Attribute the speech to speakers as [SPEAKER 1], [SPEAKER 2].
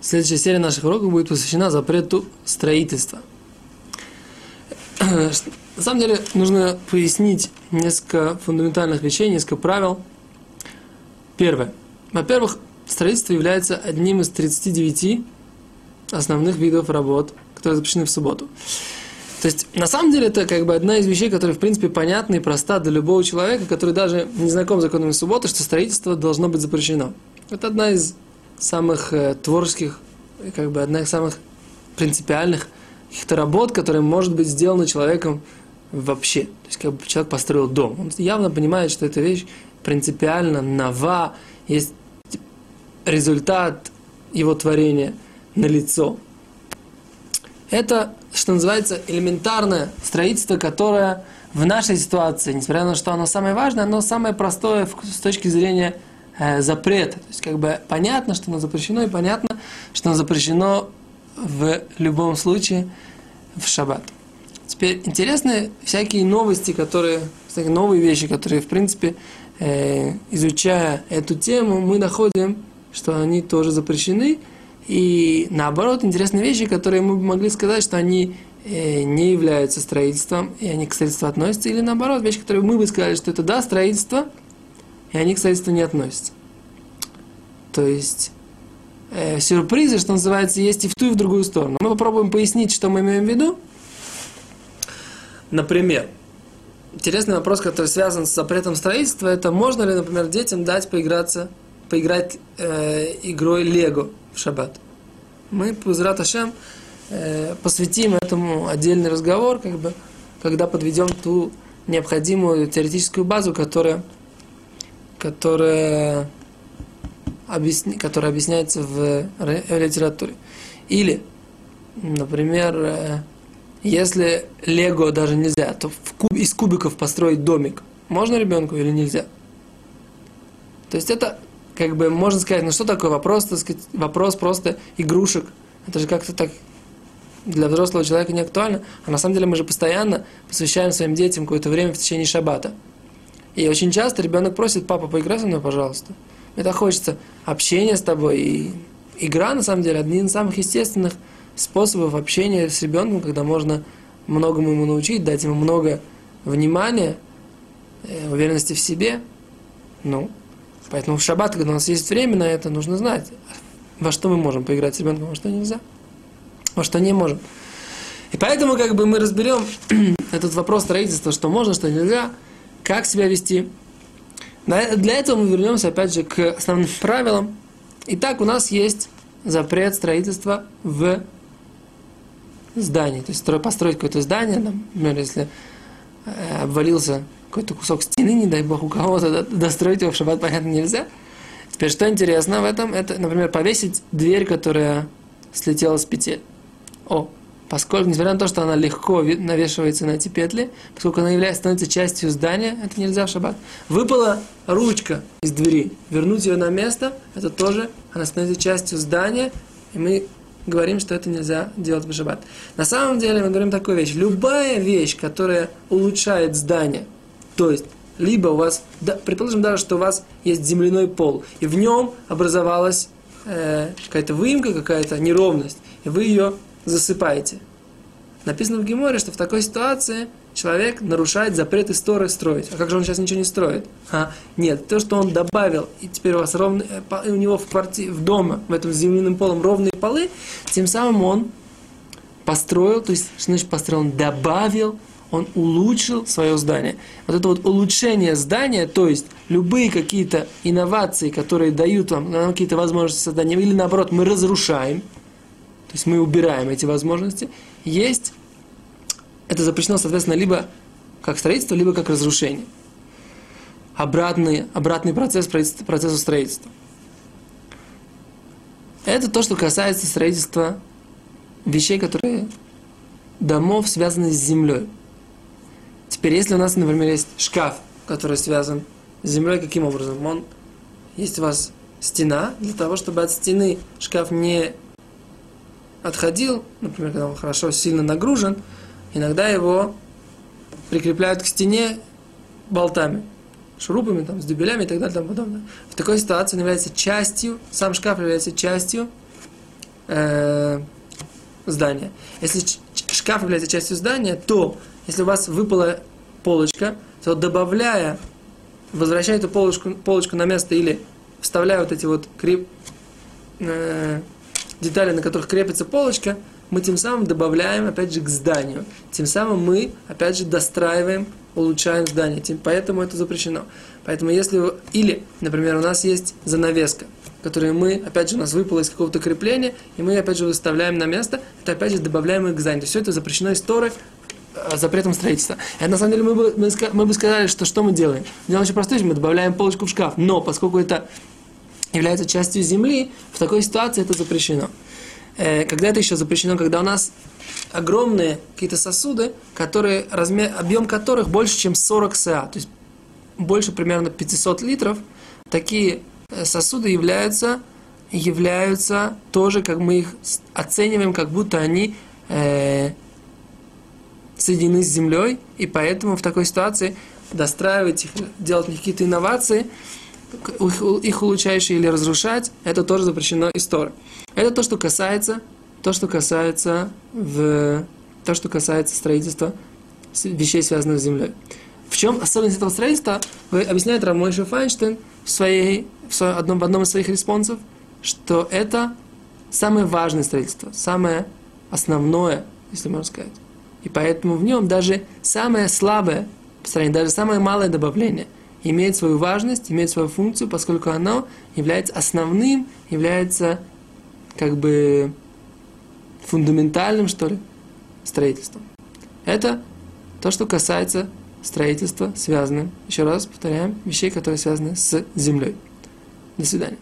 [SPEAKER 1] Следующая серия наших уроков будет посвящена запрету строительства. На самом деле нужно пояснить несколько фундаментальных вещей, несколько правил. Первое. Во-первых, строительство является одним из 39 основных видов работ, которые запрещены в субботу. То есть, на самом деле, это как бы одна из вещей, которая, в принципе, понятна и проста для любого человека, который даже не знаком с законами субботы, что строительство должно быть запрещено. Это одна из самых э, творческих, как бы одна из самых принципиальных каких-то работ, которые может быть сделана человеком вообще. То есть, как бы человек построил дом. Он явно понимает, что эта вещь принципиально нова, есть результат его творения на лицо. Это, что называется, элементарное строительство, которое в нашей ситуации, несмотря на то, что оно самое важное, оно самое простое с точки зрения э, запрета. То есть, как бы понятно, что оно запрещено, и понятно, что оно запрещено в любом случае в шаббат. Теперь интересны всякие новости, которые, всякие новые вещи, которые, в принципе, э, изучая эту тему, мы находим, что они тоже запрещены, и наоборот, интересные вещи, которые мы могли сказать, что они э, не являются строительством, и они к строительству относятся, или наоборот, вещи, которые мы бы сказали, что это да, строительство, и они к строительству не относятся. То есть э, сюрпризы, что называется, есть и в ту, и в другую сторону. Мы попробуем пояснить, что мы имеем в виду. Например, интересный вопрос, который связан с запретом строительства, это можно ли, например, детям дать поиграться, поиграть э, игрой Лего в шаббат. Мы, Пузрат э, посвятим этому отдельный разговор, как бы, когда подведем ту необходимую теоретическую базу, которая, которая, объясни, которая объясняется в литературе. Или, например, э, если лего даже нельзя, то куб, из кубиков построить домик можно ребенку или нельзя? То есть это как бы можно сказать, ну что такое вопрос, так сказать, вопрос просто игрушек. Это же как-то так для взрослого человека не актуально. А на самом деле мы же постоянно посвящаем своим детям какое-то время в течение шаббата. И очень часто ребенок просит, папа, поиграй со мной, пожалуйста. Так хочется общения с тобой. И игра, на самом деле, один из самых естественных способов общения с ребенком, когда можно многому ему научить, дать ему много внимания, э, уверенности в себе. Ну, Поэтому в шаббат, когда у нас есть время на это, нужно знать, во что мы можем поиграть с ребенком, во что нельзя, во что не можем. И поэтому как бы мы разберем этот вопрос строительства, что можно, что нельзя, как себя вести. Для этого мы вернемся опять же к основным правилам. Итак, у нас есть запрет строительства в здании. То есть построить какое-то здание, например, если э, обвалился какой-то кусок стены, не дай бог, у кого-то достроить его в шаббат, понятно, нельзя. Теперь, что интересно в этом, это, например, повесить дверь, которая слетела с петель. О, поскольку, несмотря на то, что она легко навешивается на эти петли, поскольку она является, становится частью здания, это нельзя в шаббат. Выпала ручка из двери, вернуть ее на место, это тоже, она становится частью здания, и мы говорим, что это нельзя делать в шаббат. На самом деле мы говорим такую вещь. Любая вещь, которая улучшает здание – то есть, либо у вас, да, предположим даже, что у вас есть земляной пол, и в нем образовалась э, какая-то выемка, какая-то неровность, и вы ее засыпаете. Написано в Геморе, что в такой ситуации человек нарушает запрет истории строить. А как же он сейчас ничего не строит? А, нет, то, что он добавил, и теперь у вас ровные, э, у него в, квартире, в доме, в этом земляным полом ровные полы, тем самым он построил, то есть, что значит построил, он добавил он улучшил свое здание. Вот это вот улучшение здания, то есть любые какие-то инновации, которые дают вам нам какие-то возможности создания, или наоборот мы разрушаем, то есть мы убираем эти возможности, есть, это запрещено, соответственно, либо как строительство, либо как разрушение. Обратный, обратный процесс процессу строительства. Это то, что касается строительства вещей, которые домов, связаны с землей. Теперь, если у нас, например, есть шкаф, который связан с землей, каким образом? Он, есть у вас стена, для того, чтобы от стены шкаф не отходил, например, когда он хорошо, сильно нагружен, иногда его прикрепляют к стене болтами, шурупами, там, с дюбелями и так далее и тому подобное. В такой ситуации он является частью, сам шкаф является частью э, здания. Если шкаф является частью здания, то если у вас выпала полочка, то добавляя, возвращая эту полочку, полочку на место или вставляя вот эти вот креп, э, детали, на которых крепится полочка, мы тем самым добавляем, опять же, к зданию. Тем самым мы, опять же, достраиваем, улучшаем здание. Тем, поэтому это запрещено. Поэтому если... Или, например, у нас есть занавеска, которую мы, опять же, у нас выпало из какого-то крепления, и мы, опять же, выставляем на место, это, опять же, добавляем их к зданию. Все это запрещено историей, э, запретом строительства. Это на самом деле мы бы, мы, мы бы сказали, что что мы делаем? Делаем очень простую мы добавляем полочку в шкаф. Но поскольку это является частью земли, в такой ситуации это запрещено. Э, когда это еще запрещено, когда у нас огромные какие-то сосуды, которые, размер, объем которых больше, чем 40 СА, то есть больше примерно 500 литров, такие э, сосуды являются, являются тоже, как мы их оцениваем, как будто они э, соединены с землей, и поэтому в такой ситуации достраивать их, делать какие-то инновации – их улучшающие или разрушать, это тоже запрещено история. Это то, что касается, то, что касается в, то, что касается строительства вещей, связанных с землей. В чем особенность этого строительства, вы объясняет Рамойша Файнштейн в, своей, в, своем, одном, в одном из своих респонсов, что это самое важное строительство, самое основное, если можно сказать. И поэтому в нем даже самое слабое построение, даже самое малое добавление – имеет свою важность, имеет свою функцию, поскольку оно является основным, является как бы фундаментальным, что ли, строительством. Это то, что касается строительства, связанным, еще раз повторяем, вещей, которые связаны с землей. До свидания.